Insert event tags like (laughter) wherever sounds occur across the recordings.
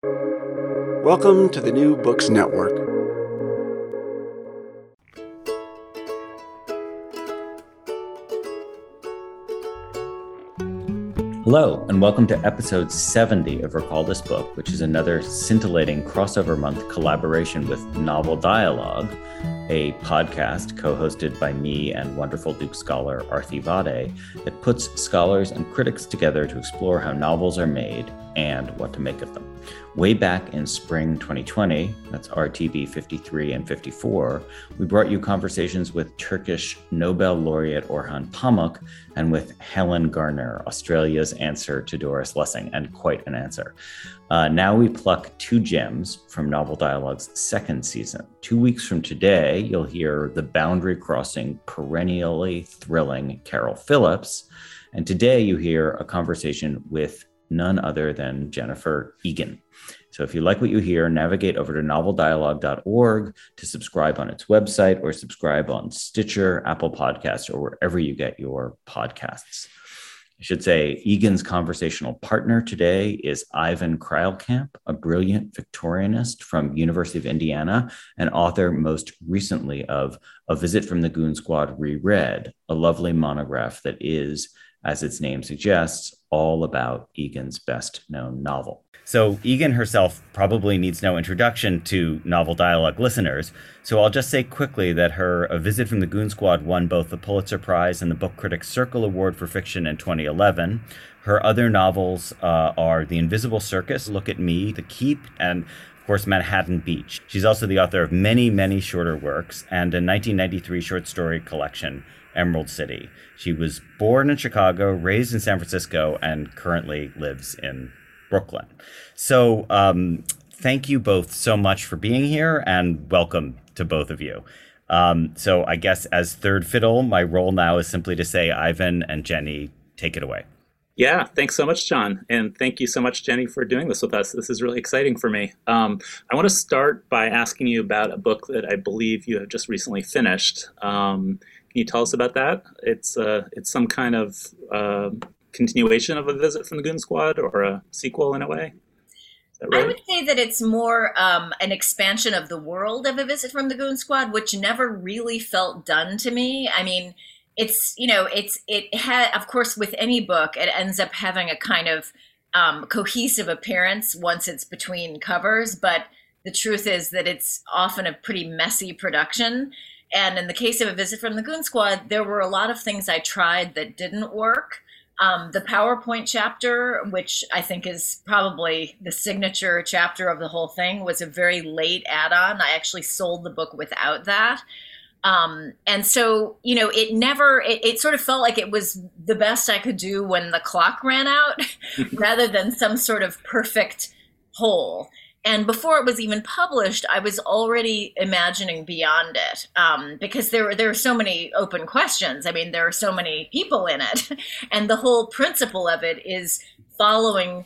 Welcome to the New Books Network. Hello, and welcome to episode 70 of Recall This Book, which is another scintillating crossover month collaboration with Novel Dialogue, a podcast co hosted by me and wonderful Duke scholar Aarthi Vadde that puts scholars and critics together to explore how novels are made and what to make of them. Way back in spring 2020, that's RTB 53 and 54, we brought you conversations with Turkish Nobel laureate Orhan Pamuk and with Helen Garner, Australia's answer to Doris Lessing, and quite an answer. Uh, now we pluck two gems from Novel Dialogue's second season. Two weeks from today, you'll hear the boundary crossing, perennially thrilling Caryl Phillips. And today you hear a conversation with none other than Jennifer Egan. So if you like what you hear, navigate over to noveldialogue.org to subscribe on its website or subscribe on Stitcher, Apple Podcasts, or wherever you get your podcasts. I should say Egan's conversational partner today is Ivan Kreilkamp, a brilliant Victorianist from University of Indiana and author most recently of A Visit from the Goon Squad Reread, a lovely monograph that is, as its name suggests, all about Egan's best known novel. So, Egan herself probably needs no introduction to novel dialogue listeners. So, I'll just say quickly that her A Visit from the Goon Squad won both the Pulitzer Prize and the Book Critics Circle Award for Fiction in 2011. Her other novels uh, are The Invisible Circus, Look at Me, The Keep, and of course, Manhattan Beach. She's also the author of many, many shorter works and a 1993 short story collection, Emerald City. She was born in Chicago, raised in San Francisco, and currently lives in Brooklyn. So, um, thank you both so much for being here and welcome to both of you. Um, so, I guess as third fiddle, my role now is simply to say, Ivan and Jenny, take it away. Yeah, thanks so much, John. And thank you so much, Jenny, for doing this with us. This is really exciting for me. Um, I want to start by asking you about a book that I believe you have just recently finished. Um, can you tell us about that? It's, uh, it's some kind of uh, continuation of a visit from the Goon Squad or a sequel in a way? Right? I would say that it's more um, an expansion of the world of a visit from the Goon Squad, which never really felt done to me. I mean, it's you know, it's it had of course with any book, it ends up having a kind of um, cohesive appearance once it's between covers, but the truth is that it's often a pretty messy production. And in the case of a visit from the Goon Squad, there were a lot of things I tried that didn't work. Um, the PowerPoint chapter, which I think is probably the signature chapter of the whole thing, was a very late add on. I actually sold the book without that. Um, and so, you know, it never, it, it, sort of felt like it was the best I could do when the clock ran out (laughs) rather than some sort of perfect whole. And before it was even published, I was already imagining beyond it um, because there, there are so many open questions. I mean, there are so many people in it. (laughs) And the whole principle of it is following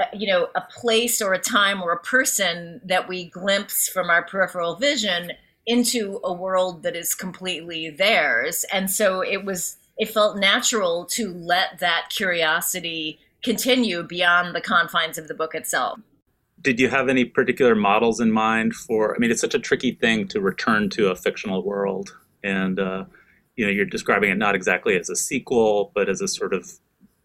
uh, you know a place or a time or a person that we glimpse from our peripheral vision into a world that is completely theirs and so it was it felt natural to let that curiosity continue beyond the confines of the book itself did you have any particular models in mind for? I mean, it's such a tricky thing to return to a fictional world, and uh, you know, you're describing it not exactly as a sequel, but as a sort of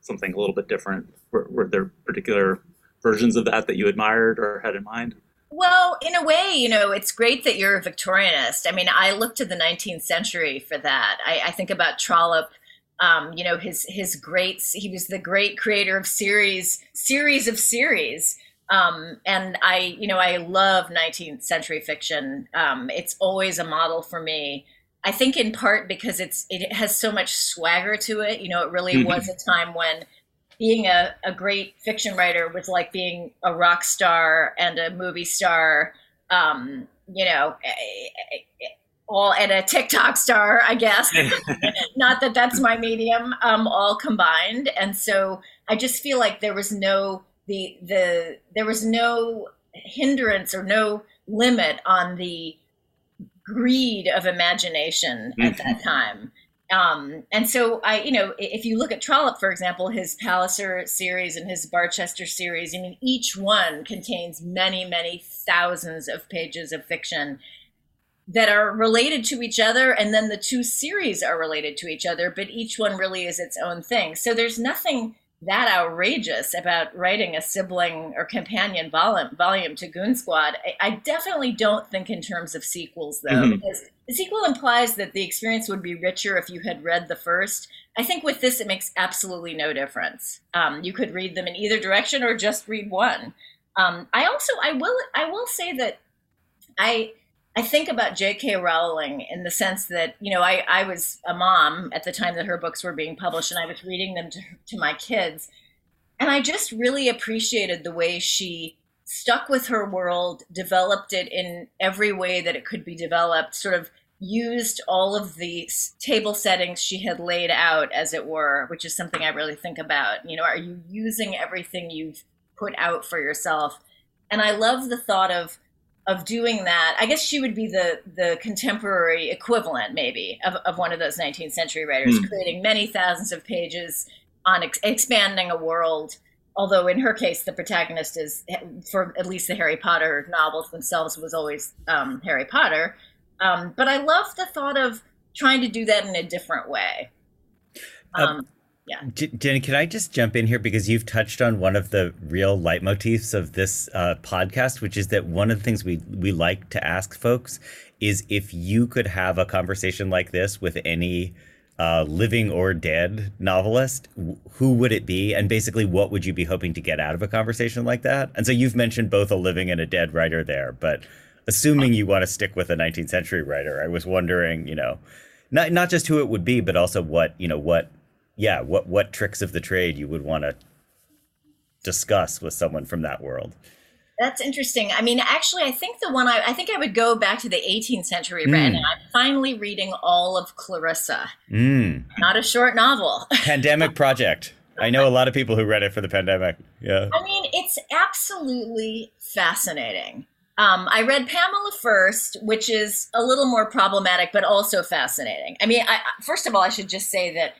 something a little bit different. Were, were there particular versions of that that you admired or had in mind? Well, in a way, you know, it's great that you're a Victorianist. I mean, I look to the 19th century for that. I, I think about Trollope. Um, you know, his his great. He was the great creator of series series of series um, and I, you know, I love 19th century fiction. Um, it's always a model for me. I think in part because it's it has so much swagger to it. You know, it really mm-hmm. was a time when being a, a great fiction writer was like being a rock star and a movie star. Um, you know, all and a TikTok star, I guess. (laughs) (laughs) Not that that's my medium, um, all combined. And so I just feel like there was no the the there was no hindrance or no limit on the greed of imagination at that mm-hmm. time Um, and so I, you know, if you look at Trollope, for example, his Palliser series and his Barchester series, I mean, each one contains many, many thousands of pages of fiction that are related to each other. And then the two series are related to each other, but each one really is its own thing. So there's nothing that outrageous about writing a sibling or companion volume, volume to Goon Squad. I, I definitely don't think in terms of sequels, though, mm-hmm. because the sequel implies that the experience would be richer if you had read the first. I think with this, it makes absolutely no difference. Um, you could read them in either direction or just read one. Um, I also, I will, I will say that I I think about J.K. Rowling in the sense that, you know, I, I was a mom at the time that her books were being published and I was reading them to, to my kids. And I just really appreciated the way she stuck with her world, developed it in every way that it could be developed, sort of used all of the table settings she had laid out, as it were, which is something I really think about. You know, are you using everything you've put out for yourself? And I love the thought of, of doing that. I guess she would be the the contemporary equivalent, maybe, of, of one of those 19th century writers, mm. creating many thousands of pages on ex- expanding a world. Although in her case, the protagonist is, for at least the Harry Potter novels themselves, was always um, Harry Potter. Um, but I love the thought of trying to do that in a different way. Um, um yeah. Jenny, can I just jump in here because you've touched on one of the real leitmotifs of this uh, podcast, which is that one of the things we we like to ask folks is if you could have a conversation like this with any uh, living or dead novelist, who would it be? And basically, what would you be hoping to get out of a conversation like that? And so you've mentioned both a living and a dead writer there, but assuming you want to stick with a 19th century writer, I was wondering, you know, not not just who it would be, but also what you know what yeah, what what tricks of the trade you would want to discuss with someone from that world. That's interesting. I mean, actually, I think the one I, I think I would go back to the 18th century, mm. and I'm finally reading all of Clarissa. Mm. Not a short novel. (laughs) Pandemic Project. I know a lot of people who read it for the pandemic. Yeah. I mean, it's absolutely fascinating. Um, I read Pamela first, which is a little more problematic, but also fascinating. I mean, I, first of all, I should just say that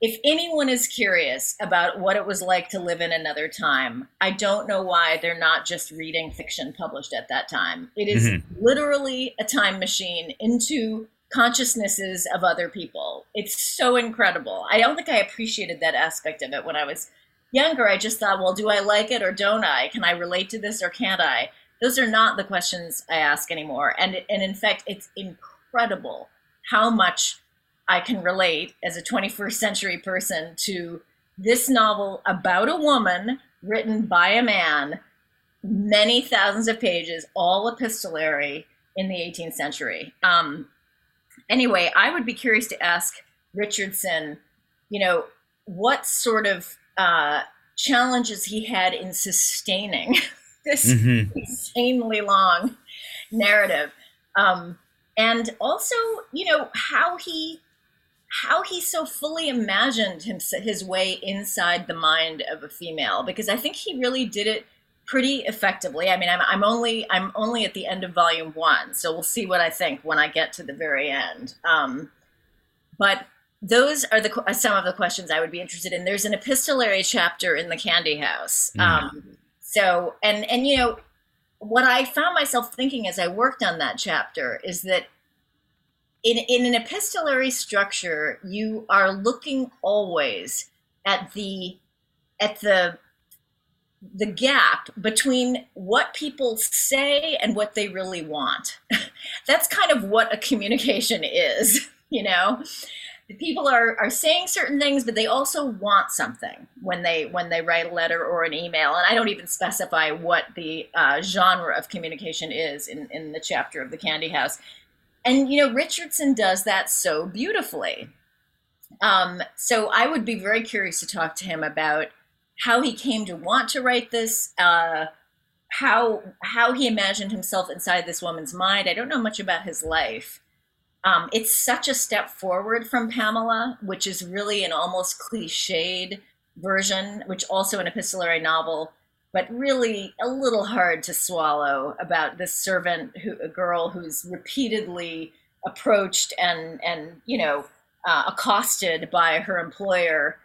if anyone is curious about what it was like to live in another time, I don't know why they're not just reading fiction published at that time. It is mm-hmm. literally a time machine into consciousnesses of other people. It's so incredible. I don't think I appreciated that aspect of it when I was younger. I just thought, well, do I like it or don't I? Can I relate to this or can't I? Those are not the questions I ask anymore. And and in fact, it's incredible how much I can relate as a 21st century person to this novel about a woman written by a man, many thousands of pages, all epistolary in the 18th century. Um, anyway, I would be curious to ask Richardson, you know, what sort of uh, challenges he had in sustaining (laughs) this mm-hmm. insanely long narrative. Um, and also, you know, how he how he so fully imagined him, his way inside the mind of a female because I think he really did it pretty effectively. I mean, I'm, I'm only I'm only at the end of volume one, so we'll see what I think when I get to the very end. Um, but those are the some of the questions I would be interested in. There's an epistolary chapter in the Candy House. Mm. Um, so and and you know what I found myself thinking as I worked on that chapter is that in, in an epistolary structure, you are looking always at the at the the gap between what people say and what they really want. (laughs) That's kind of what a communication is, (laughs) you know. People are, are saying certain things, but they also want something when they when they write a letter or an email. And I don't even specify what the uh, genre of communication is in, in the chapter of the Candy House and you know richardson does that so beautifully. Um, so i would be very curious to talk to him about how he came to want to write this uh, how how he imagined himself inside this woman's mind. I don't know much about his life. Um, it's such a step forward from pamela which is really an almost cliched version which also an epistolary novel but really a little hard to swallow about this servant who a girl who's repeatedly approached and and you know uh, accosted by her employer,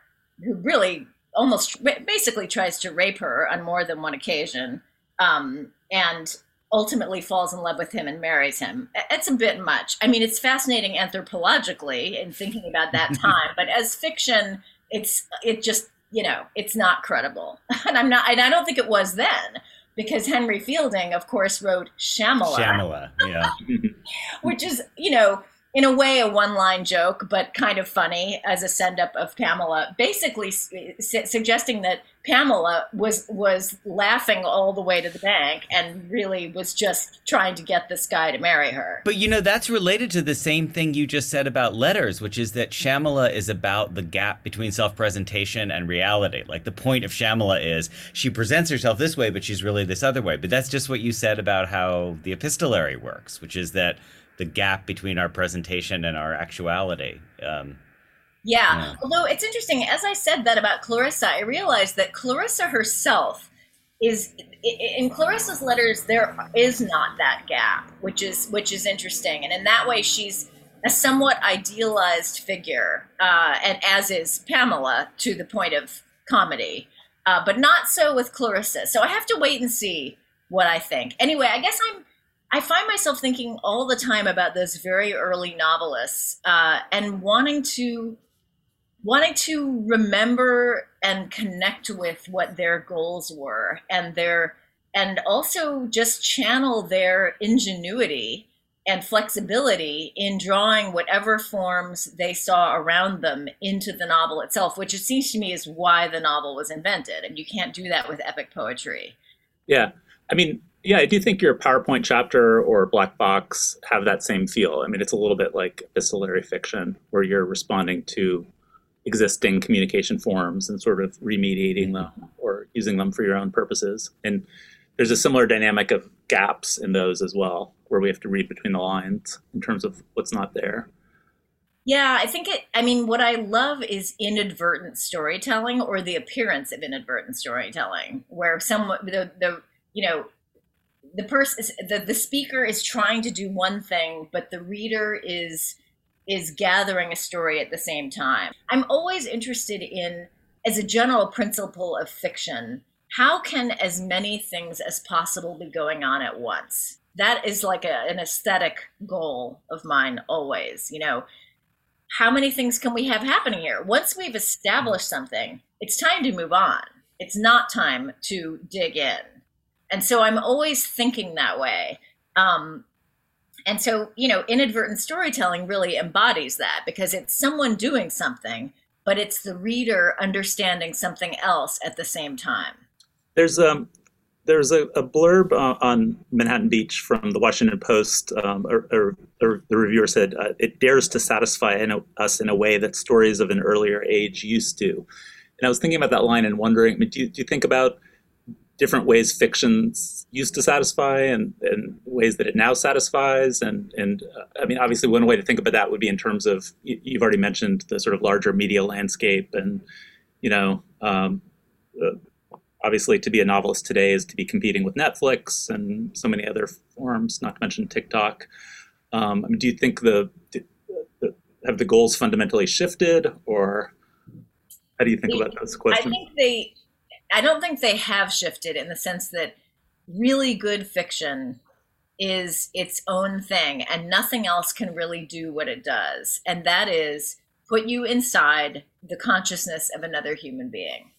who really almost basically tries to rape her on more than one occasion, um, and ultimately falls in love with him and marries him. It's a bit much. I mean, it's fascinating anthropologically in thinking about that (laughs) time, but as fiction, it's it just you know it's not credible, (laughs) and I'm not, and I don't think it was then because Henry Fielding, of course, wrote Shamela. Shamela, yeah. (laughs) which is, you know, in a way a one-line joke, but kind of funny as a send-up of Pamela, basically su- suggesting that Pamela was was laughing all the way to the bank and really was just trying to get this guy to marry her. But you know that's related to the same thing you just said about letters, which is that Shamela is about the gap between self-presentation and reality. Like the point of Shamela is she presents herself this way, but she's really this other way. But that's just what you said about how the epistolary works, which is that the gap between our presentation and our actuality. Um, yeah. yeah. Although it's interesting, as I said that about Clarissa, I realized that Clarissa herself is in Clarissa's letters there is not that gap, which is which is interesting, and in that way she's a somewhat idealized figure, uh, and as is Pamela to the point of comedy, uh, but not so with Clarissa. So I have to wait and see what I think. Anyway, I guess I'm I find myself thinking all the time about those very early novelists uh, and wanting to wanting to remember and connect with what their goals were and their and also just channel their ingenuity and flexibility in drawing whatever forms they saw around them into the novel itself, which it seems to me is why the novel was invented. And you can't do that with epic poetry. Yeah. I mean, yeah, I do think your PowerPoint chapter or Black Box have that same feel. I mean, it's a little bit like epistolary fiction where you're responding to existing communication forms and sort of remediating mm-hmm. them or using them for your own purposes. And there's a similar dynamic of gaps in those as well, where we have to read between the lines in terms of what's not there. Yeah, I think it. I mean, what I love is inadvertent storytelling or the appearance of inadvertent storytelling, where someone the the you know the person the, the speaker is trying to do one thing but the reader is is gathering a story at the same time. I'm always interested in as a general principle of fiction how can as many things as possible be going on at once? That is like a, an aesthetic goal of mine always you know? How many things can we have happening here? Once we've established something it's time to move on. It's not time to dig in and so I'm always thinking that way. Um, and so, you know, inadvertent storytelling really embodies that because it's someone doing something, but it's the reader understanding something else at the same time. There's um, there's a, a blurb uh, on Manhattan Beach from the Washington Post. Um, or, or, or the reviewer said, uh, "It dares to satisfy in a, us in a way that stories of an earlier age used to." And I was thinking about that line and wondering, do you, do you think about different ways fictions used to satisfy and, and ways that it now satisfies. And, and uh, I mean, obviously, one way to think about that would be in terms of you've already mentioned the sort of larger media landscape. And, you know, um, uh, obviously, to be a novelist today is to be competing with Netflix and so many other forms, not to mention TikTok. Um, I mean, do you think the, the, the, have the goals fundamentally shifted or how do you think about those questions? I think they I don't think they have shifted in the sense that really good fiction is its own thing and nothing else can really do what it does. And that is put you inside the consciousness of another human being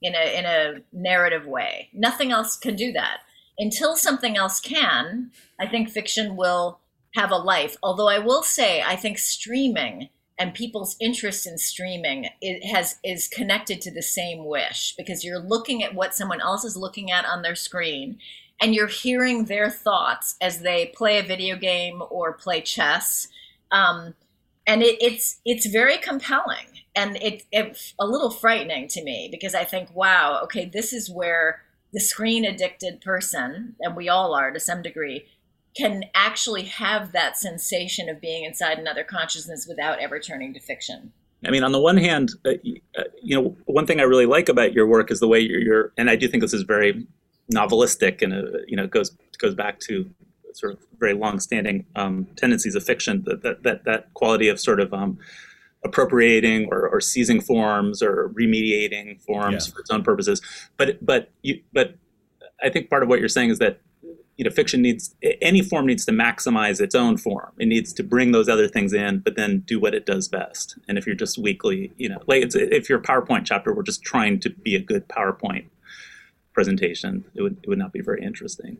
in a in a narrative way. Nothing else can do that. Until something else can, I think fiction will have a life. Although I will say I think streaming and people's interest in streaming it has is connected to the same wish because you're looking at what someone else is looking at on their screen and you're hearing their thoughts as they play a video game or play chess. Um, and it, it's it's very compelling and it, it's a little frightening to me because i think wow okay this is where the screen addicted person and we all are to some degree can actually have that sensation of being inside another consciousness without ever turning to fiction. I mean, on the one hand, uh, uh, you know, one thing I really like about your work is the way you're, you're and I do think this is very novelistic, and uh, you know, goes goes back to sort of very long-standing um, tendencies of fiction. That, that that that quality of sort of um, appropriating or, or seizing forms or remediating forms yeah. for its own purposes. But but you but I think part of what you're saying is that you know fiction needs any form needs to maximize its own form. It needs to bring those other things in, but then do what it does best. And if you're just weekly, you know, like if you're a PowerPoint chapter, we're just trying to be a good PowerPoint presentation. It would it would not be very interesting.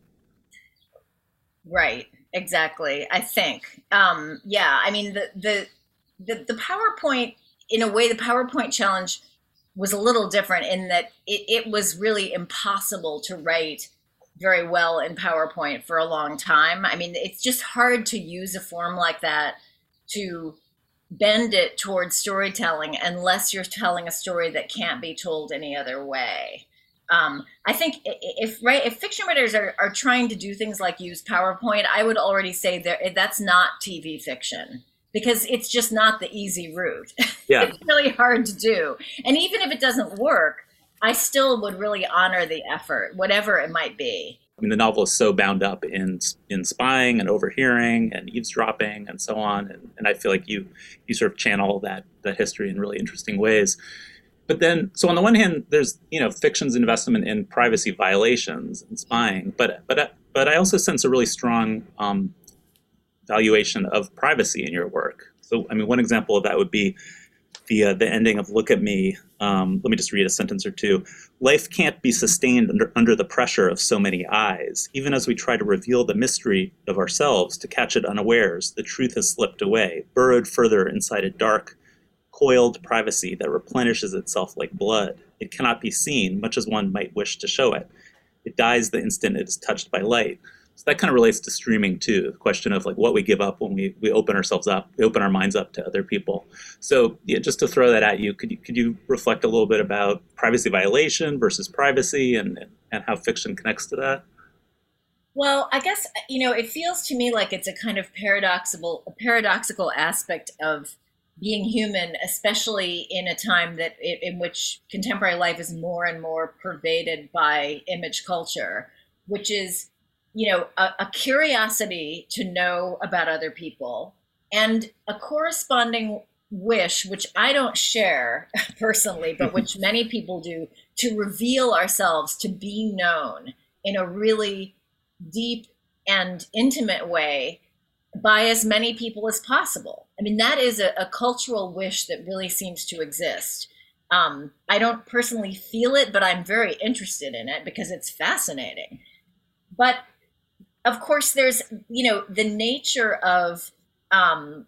Right. Exactly. I think. Um, yeah. I mean the the the, the PowerPoint, in a way, the PowerPoint challenge was a little different in that it, it was really impossible to write very well in PowerPoint for a long time. I mean, it's just hard to use a form like that to bend it towards storytelling unless you're telling a story that can't be told any other way. Um, I think if right if fiction writers are, are trying to do things like use PowerPoint, I would already say that that's not TV fiction because it's just not the easy route. (laughs) Yeah. it's really hard to do. And even if it doesn't work, I still would really honor the effort, whatever it might be. I mean, the novel is so bound up in in spying and overhearing and eavesdropping and so on, and, and I feel like you you sort of channel that that history in really interesting ways. But then, so on the one hand, there's you know fiction's investment in privacy violations and spying, but but but I also sense a really strong um, valuation of privacy in your work. So, I mean, one example of that would be the uh, the ending of "Look at Me." Um, let me just read a sentence or two. Life can't be sustained under, under the pressure of so many eyes. Even as we try to reveal the mystery of ourselves to catch it unawares, the truth has slipped away, burrowed further inside a dark, coiled privacy that replenishes itself like blood. It cannot be seen, much as one might wish to show it. It dies the instant it is touched by light. So that kind of relates to streaming too. The question of like what we give up when we, we open ourselves up, we open our minds up to other people. So yeah, just to throw that at you, could you could you reflect a little bit about privacy violation versus privacy and and how fiction connects to that? Well, I guess you know it feels to me like it's a kind of paradoxical a paradoxical aspect of being human, especially in a time that in which contemporary life is more and more pervaded by image culture, which is you know, a, a curiosity to know about other people and a corresponding wish, which I don't share (laughs) personally, but which (laughs) many people do, to reveal ourselves, to be known in a really deep and intimate way by as many people as possible. I mean, that is a, a cultural wish that really seems to exist. Um, I don't personally feel it, but I'm very interested in it because it's fascinating. But of course, there's you know the nature of um,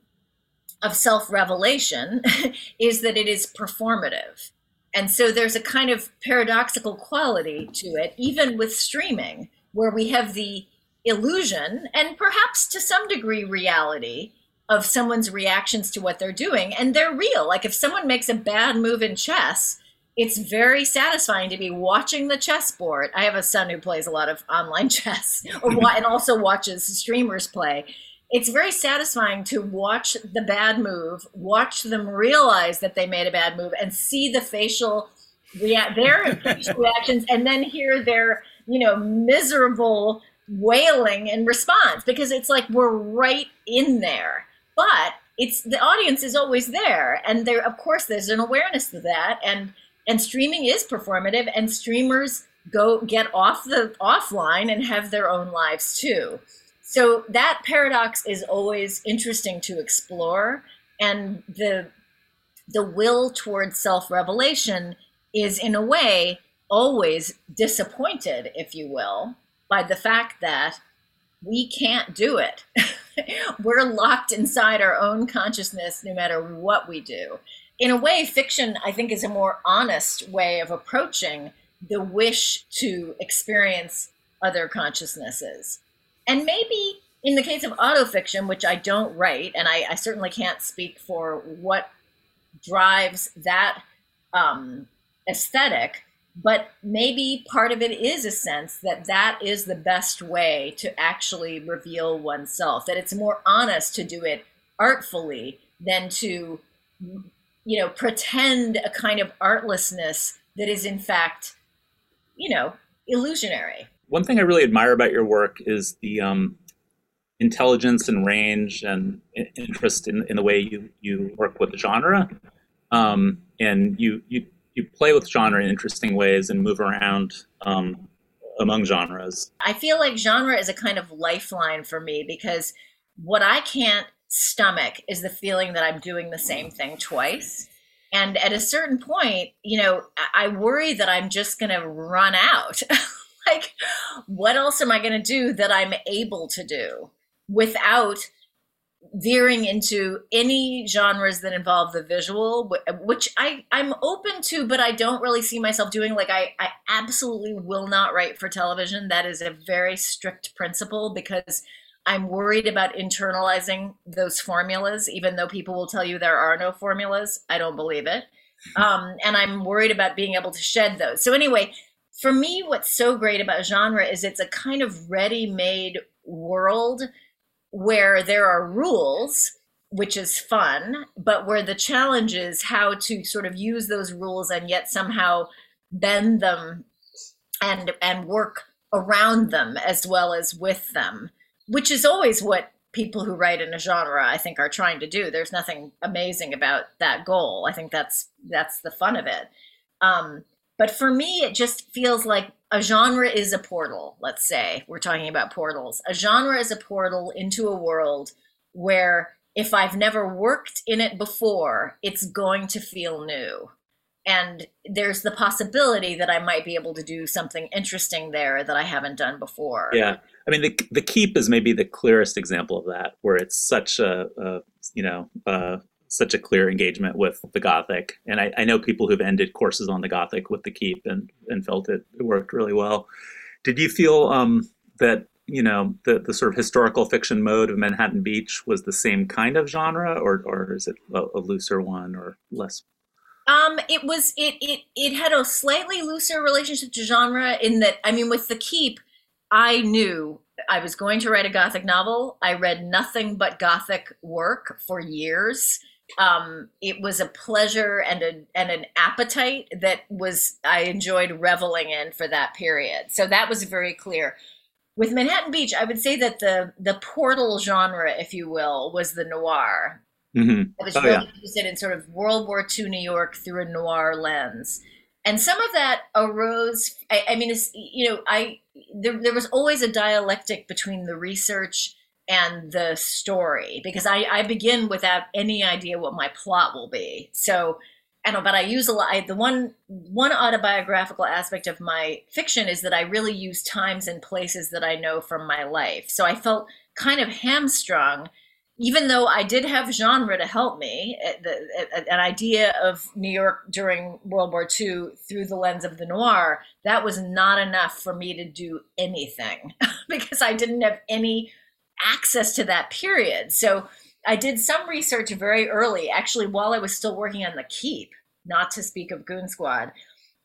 of self revelation (laughs) is that it is performative, and so there's a kind of paradoxical quality to it, even with streaming, where we have the illusion and perhaps to some degree reality of someone's reactions to what they're doing and they're real. Like if someone makes a bad move in chess it's very satisfying to be watching the chessboard. I have a son who plays a lot of online (laughs) chess or, and also watches streamers play. It's very satisfying to watch the bad move, watch them realize that they made a bad move, and see the facial rea- their (laughs) facial reactions, and then hear their you know miserable wailing in response because it's like we're right in there. But it's the audience is always there, and there of course there's an awareness to that, and and streaming is performative and streamers go get off the offline and have their own lives too. So that paradox is always interesting to explore and the the will towards self-revelation is in a way always disappointed if you will by the fact that we can't do it. (laughs) We're locked inside our own consciousness no matter what we do in a way, fiction, I think, is a more honest way of approaching the wish to experience other consciousnesses. And maybe in the case of autofiction, which I don't write, and I, I certainly can't speak for what drives that um, aesthetic, but maybe part of it is a sense that that is the best way to actually reveal oneself, that it's more honest to do it artfully than to you know, pretend a kind of artlessness that is in fact, you know, illusionary. One thing I really admire about your work is the um, intelligence and range and interest in, in the way you, you work with the genre. Um, and you, you, you play with genre in interesting ways and move around um, among genres. I feel like genre is a kind of lifeline for me because what I can't stomach is the feeling that I'm doing the same thing twice. And at a certain point, you know, I worry that I'm just going to run out. (laughs) like, what else am I going to do that I'm able to do without veering into any genres that involve the visual, which I, I'm open to, but I don't really see myself doing. Like, I, I absolutely will not write for television. That is a very strict principle because I'm worried about internalizing those formulas, even though people will tell you there are no formulas. I don't believe it. Um, and I'm worried about being able to shed those. So, anyway, for me, what's so great about genre is it's a kind of ready made world where there are rules, which is fun, but where the challenge is how to sort of use those rules and yet somehow bend them and and work around them as well as with them which is always what people who write in a genre I think are trying to do. There's nothing amazing about that goal. I think that's that's the fun of it. Um, but for me, it just feels like a genre is a portal. Let's say we're talking about portals. A genre is a portal into a world where if I've never worked in it before, it's going to feel new. And there's the possibility that I might be able to do something interesting there that I haven't done before. Yeah. I mean, the the keep is maybe the clearest example of that, where it's such a, a you know uh, such a clear engagement with the Gothic, and I, I, know people who've ended courses on the Gothic with the keep and and felt it, it worked really well. Did you feel um, that you know the the sort of historical fiction mode of Manhattan Beach was the same kind of genre, or or is it a, a looser one or less um, it was it it it had a slightly looser relationship to genre in that I mean with the keep I knew I was going to write a Gothic novel. I read nothing but Gothic work for years. Um, it was a pleasure and a and an appetite that was I enjoyed reveling in for that period. So that was very clear. With Manhattan Beach, I would say that the the portal genre, if you will, was the noir. Mm-hmm. I was oh, really yeah. interested in sort of World War II New York through a noir lens and some of that arose i, I mean it's you know i there, there was always a dialectic between the research and the story because i i begin without any idea what my plot will be so I know, but I use a lot. I, the one one autobiographical aspect of my fiction is that I really use times and places that I know from my life. So I felt kind of hamstrung even though I did have genre to help me, eh, the, eh, an idea of New York during World War II through the lens of the noir, that was not enough for me to do anything (laughs) because I didn't have any access to that period. So I did some research very early, actually, while I was still working on the Keep, not to speak of Goon Squad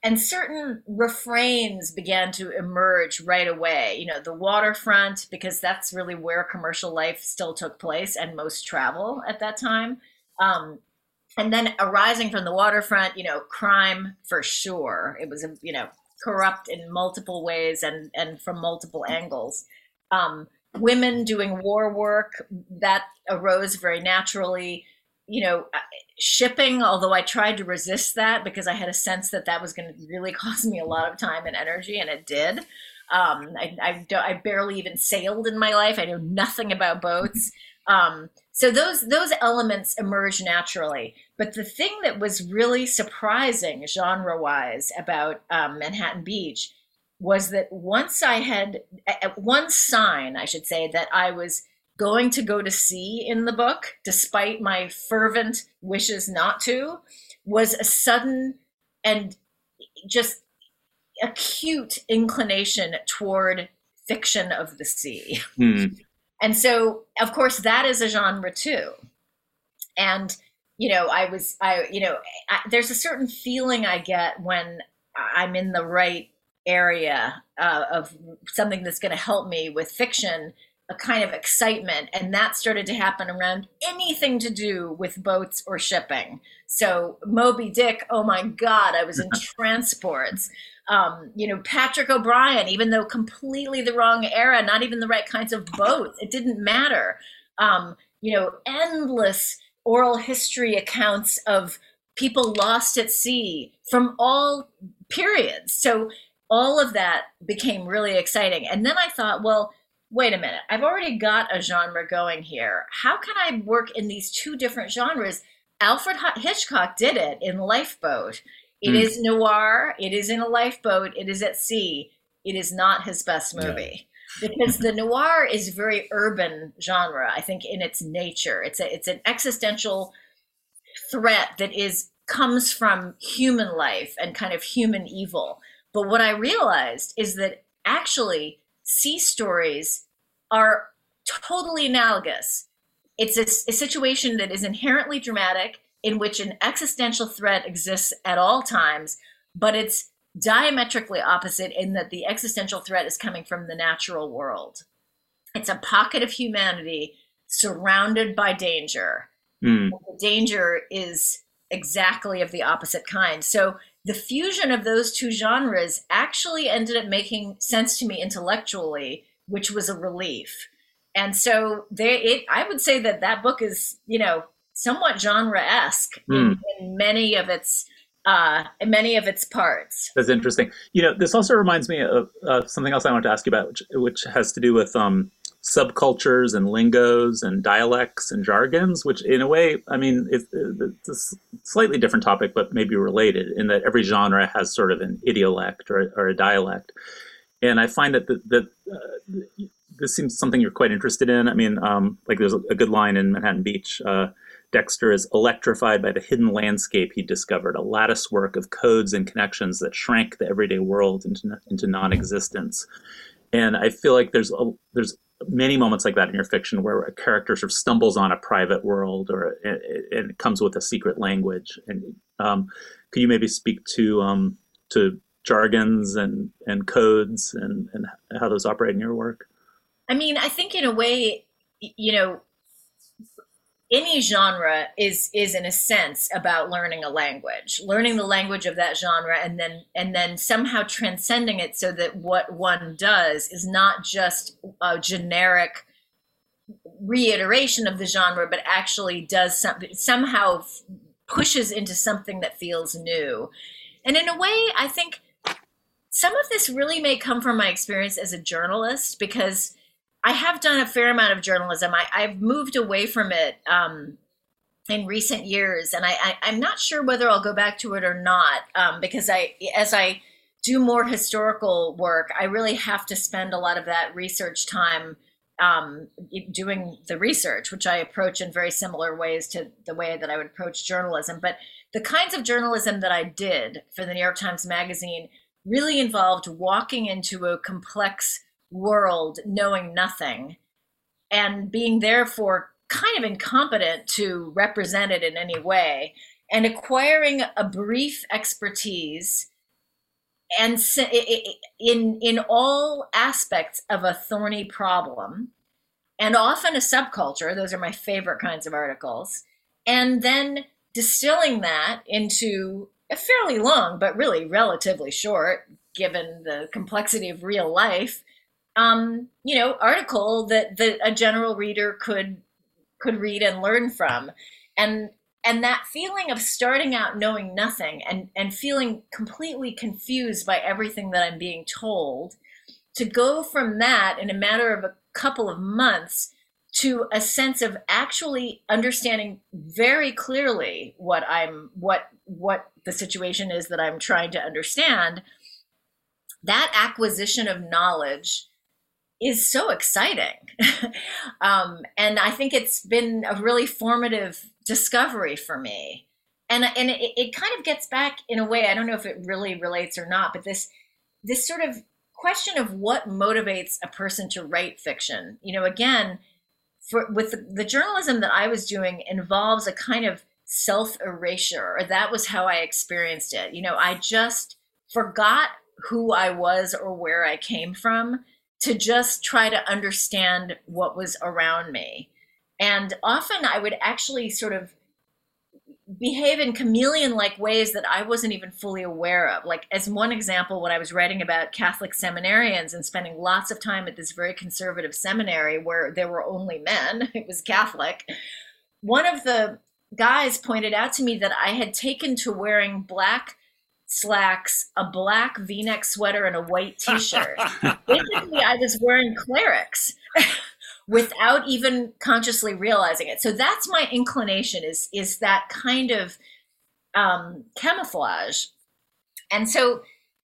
and certain refrains began to emerge right away. You know, the waterfront, because that's really where commercial life still took place and most travel at that time. Um, and then arising from the waterfront, you know, crime for sure. It was, you know, corrupt in multiple ways and, and from multiple angles. Um, women doing war work, that arose very naturally you know, shipping, although I tried to resist that because I had a sense that that was going to really (laughs) cost me a lot of time and energy, and it did. Um, I, I, I, barely even sailed in my life. I knew nothing about boats. (laughs) Um, so those those elements emerge naturally. But the thing that was really surprising genre wise about um, Manhattan Beach was that once I had at one sign, I should say, that I was going to go to sea in the book, despite my fervent wishes not to, was a sudden and just acute inclination toward fiction of the sea. Hmm. And so, of course, that is a genre too. And, you know, I was, I, you know, I, there's a certain feeling I get when I'm in the right area uh, of something that's going to help me with fiction a kind of excitement and that started to happen around anything to do with boats or shipping so moby dick oh my god i was in (laughs) transports um, you know, Patrick O'Brian even though completely the wrong era, not even the right kinds of boats, it didn't matter. Um, you know, endless oral history accounts of people lost at sea from all periods. So all of that became really exciting. And then I thought, well, wait a minute, I've already got a genre going here. How can I work in these two different genres? Alfred Hitchcock did it in Lifeboat. It mm. is noir, it is in a lifeboat, it is at sea. It is not his best movie. Yeah. because the noir is very urban genre, I think, in its nature. It's a it's an existential threat that is comes from human life and kind of human evil. But what I realized is that actually sea stories are totally analogous. It's a, a, situation that is inherently dramatic, in which an existential threat exists at all times, but it's diametrically opposite in that the existential threat is coming from the natural world. It's a pocket of humanity surrounded by danger. Mm. The danger is exactly of the opposite kind. So the fusion of those two genres actually ended up making sense to me intellectually, which was a relief. And so they, it, I would say that that book is, you know, somewhat genre-esque mm. in, hmm. in, many of its uh, in many of its parts. That's interesting. You know, this also reminds me of uh, something else I want to ask you about, which, which has to do with um, subcultures and lingos and dialects and jargons, which in a way, I mean, it's, it's a slightly different topic, but maybe related in that every genre has sort of an idiolect or, or a dialect. And I find that, that, uh, this seems something you're quite interested in. I mean, um, like there's a good line in Manhattan Beach. Uh, Dexter is electrified by the hidden landscape he discovered, a lattice work of codes and connections that shrank the everyday world into, into non-existence. And I feel like there's a, there's many moments like that in your fiction where a character sort of stumbles on a private world or and it comes with a secret language. And um, could you maybe speak to um, to jargons and and codes and and how those operate in your work? I mean, I think in a way, you know, any genre is is in a sense about learning a language learning the language of that genre and then and then somehow transcending it so that what one does is not just a generic reiteration of the genre but actually does some, somehow pushes into something that feels new. And in a way i think some of this really may come from my experience as a journalist because I have done a fair amount of journalism. I, have moved away from it um, in recent years, and I, am not sure whether I'll go back to it or not um, because I, as I do more historical work, I really have to spend a lot of that research time um, doing the research, which I approach in very similar ways to the way that I would approach journalism. But the kinds of journalism that I did for the New York Times Magazine really involved walking into a complex world knowing nothing and being therefore kind of incompetent to represent it in any way and acquiring a brief expertise and in in all aspects of a thorny problem and often a subculture those are my favorite kinds of articles and then distilling that into a fairly long but really relatively short given the complexity of real life um, you know, article that, that a general reader could could read and learn from. And and that feeling of starting out knowing nothing and, and feeling completely confused by everything that I'm being told, to go from that in a matter of a couple of months to a sense of actually understanding very clearly what I'm what what the situation is that I'm trying to understand, that acquisition of knowledge is so exciting. (laughs) um, and I think it's been a really formative discovery for me. And, and it, it kind of gets back in a way, I don't know if it really relates or not, but this, this sort of question of what motivates a person to write fiction. You know, again, for, with the, the journalism that I was doing involves a kind of self erasure, or that was how I experienced it. You know, I just forgot who I was or where I came from to just try to understand what was around me. And often I would actually sort of behave in chameleon like ways that I wasn't even fully aware of. Like, as one example, when I was writing about Catholic seminarians and spending lots of time at this very conservative seminary where there were only men, (laughs) it was Catholic, one of the guys pointed out to me that I had taken to wearing black slacks, a black v neck sweater, and a white (laughs) t shirt. Basically, I was wearing clerics. (laughs) without even consciously realizing it. So that's my inclination is is that kind of um, camouflage. And so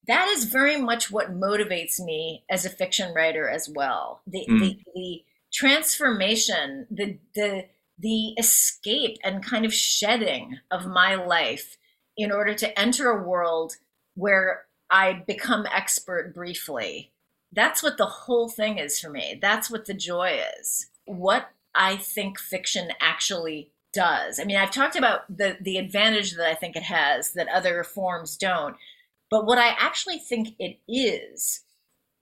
that is very much what motivates me as a fiction writer as well. The mm. the, the transformation, the the the escape and kind of shedding of my life in order to enter a world where I become expert briefly that's what the whole thing is for me. That's what the joy is. What I think fiction actually does. I mean, I've talked about the the advantage that I think it has that other forms don't. But what I actually think it is,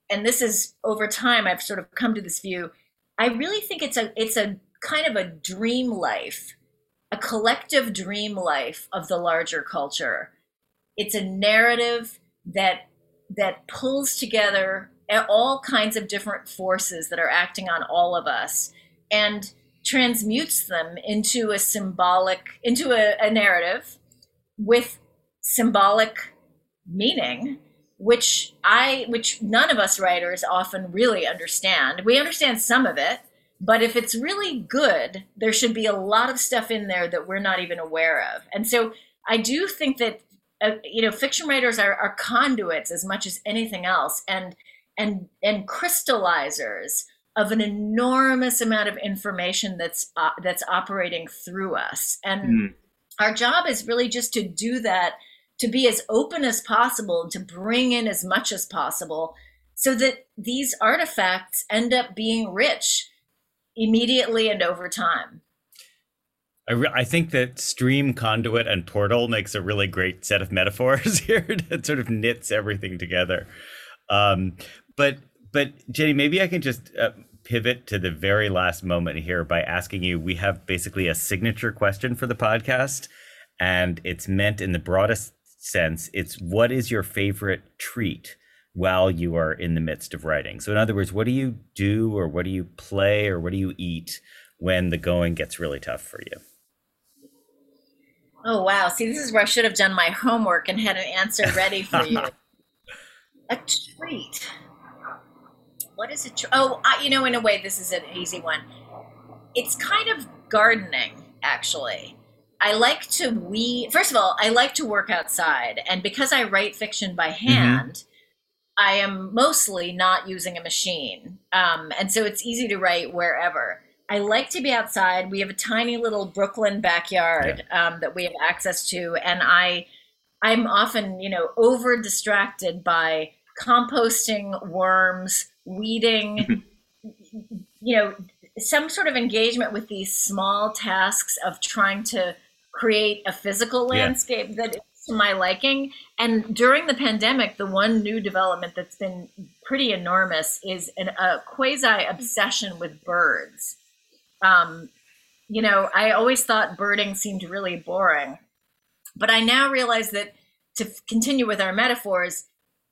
and this is over time I've sort of come to this view, I really think it's a it's a kind of a dream life, a collective dream life of the larger culture. It's a narrative that that pulls together all kinds of different forces that are acting on all of us and transmutes them into a symbolic into a, a narrative with symbolic meaning which i which none of us writers often really understand we understand some of it but if it's really good there should be a lot of stuff in there that we're not even aware of and so i do think that uh, you know fiction writers are, are conduits as much as anything else and and and crystallizers of an enormous amount of information that's uh, that's operating through us and mm. our job is really just to do that to be as open as possible to bring in as much as possible so that these artifacts end up being rich immediately and over time I, re- I think that stream conduit and portal makes a really great set of metaphors (laughs) here that sort of knits everything together um, but but Jenny, maybe I can just uh, pivot to the very last moment here by asking you. We have basically a signature question for the podcast, and it's meant in the broadest sense. It's what is your favorite treat while you are in the midst of writing? So, in other words, what do you do, or what do you play, or what do you eat when the going gets really tough for you? Oh wow! See, this is where I should have done my homework and had an answer ready for you. (laughs) a treat what is it? Oh, I, you know, in a way, this is an easy one. It's kind of gardening, actually. I like to we first of all, I like to work outside, and because I write fiction by mm-hmm. hand, mm-hmm. I am mostly not using a machine, um, and so it's easy to write wherever. I like to be outside. We have a tiny little Brooklyn backyard yeah. um, that we have access to, and I, I'm often, you know, over distracted by composting worms, weeding, you know, some sort of engagement with these small tasks of trying to create a physical landscape yeah. that to my liking. And during the pandemic, the one new development that's been pretty enormous is an, a quasi obsession with birds. Um, you know, I always thought birding seemed really boring, but I now realize that to continue with our metaphors,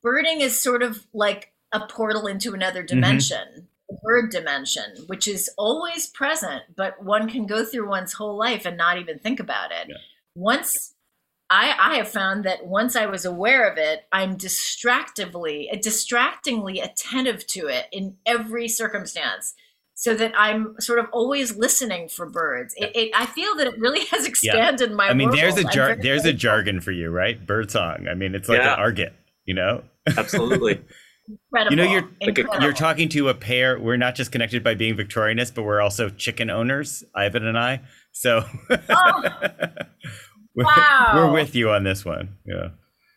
birding is sort of like a portal into another mm-hmm. dimension, mm-hmm. the bird dimension, which is always present, but one can go through one's whole life and not even think about it. Yeah. Once I, I have found that once I was aware of it, I'm distractively, uh, distractingly attentive to it in every circumstance so that I'm sort of always listening for birds. It, it, I feel that it really has expanded yeah. my. I mean, world. there's a jar- there's a jargon for you, right? Bird song. I mean, it's like yeah. an argot, you know. (laughs) Absolutely. Incredible. You know, you're Incredible. you're talking to a pair. We're not just connected by being Victorianists, but we're also chicken owners, Ivan and I. So oh, we're, (laughs) wow. we're with you on this one. Yeah.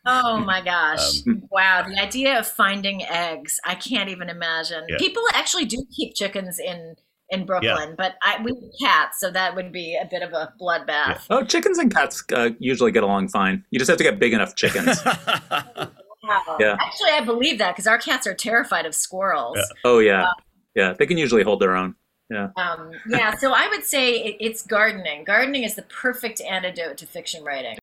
Oh my gosh. Um, wow. The idea of finding eggs, I can't even imagine. Yeah. People actually do keep chickens in in Brooklyn, yeah. but I, we have cats, so that would be a bit of a bloodbath. Yeah. Oh, chickens and cats uh, usually get along fine. You just have to get big enough chickens. (laughs) Wow. Yeah. Actually, I believe that because our cats are terrified of squirrels. Yeah. Oh yeah, uh, yeah. They can usually hold their own. Yeah. Um, yeah. So I would say it, it's gardening. Gardening is the perfect antidote to fiction writing.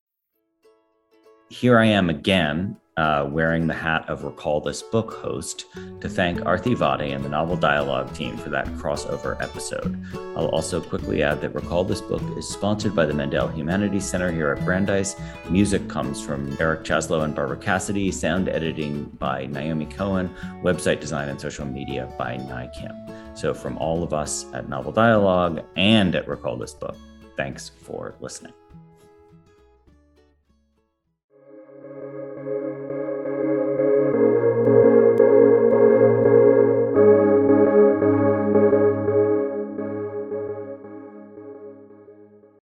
Here I am again uh, wearing the hat of Recall This Book host to thank Aarthi Vadde and the Novel Dialogue team for that crossover episode. I'll also quickly add that Recall This Book is sponsored by the Mandel Humanities Center here at Brandeis. Music comes from Eric Chasalow and Barbara Cassidy, sound editing by Naomi Cohen, website design and social media by Nye Kim. So, from all of us at Novel Dialogue and at Recall This Book, thanks for listening.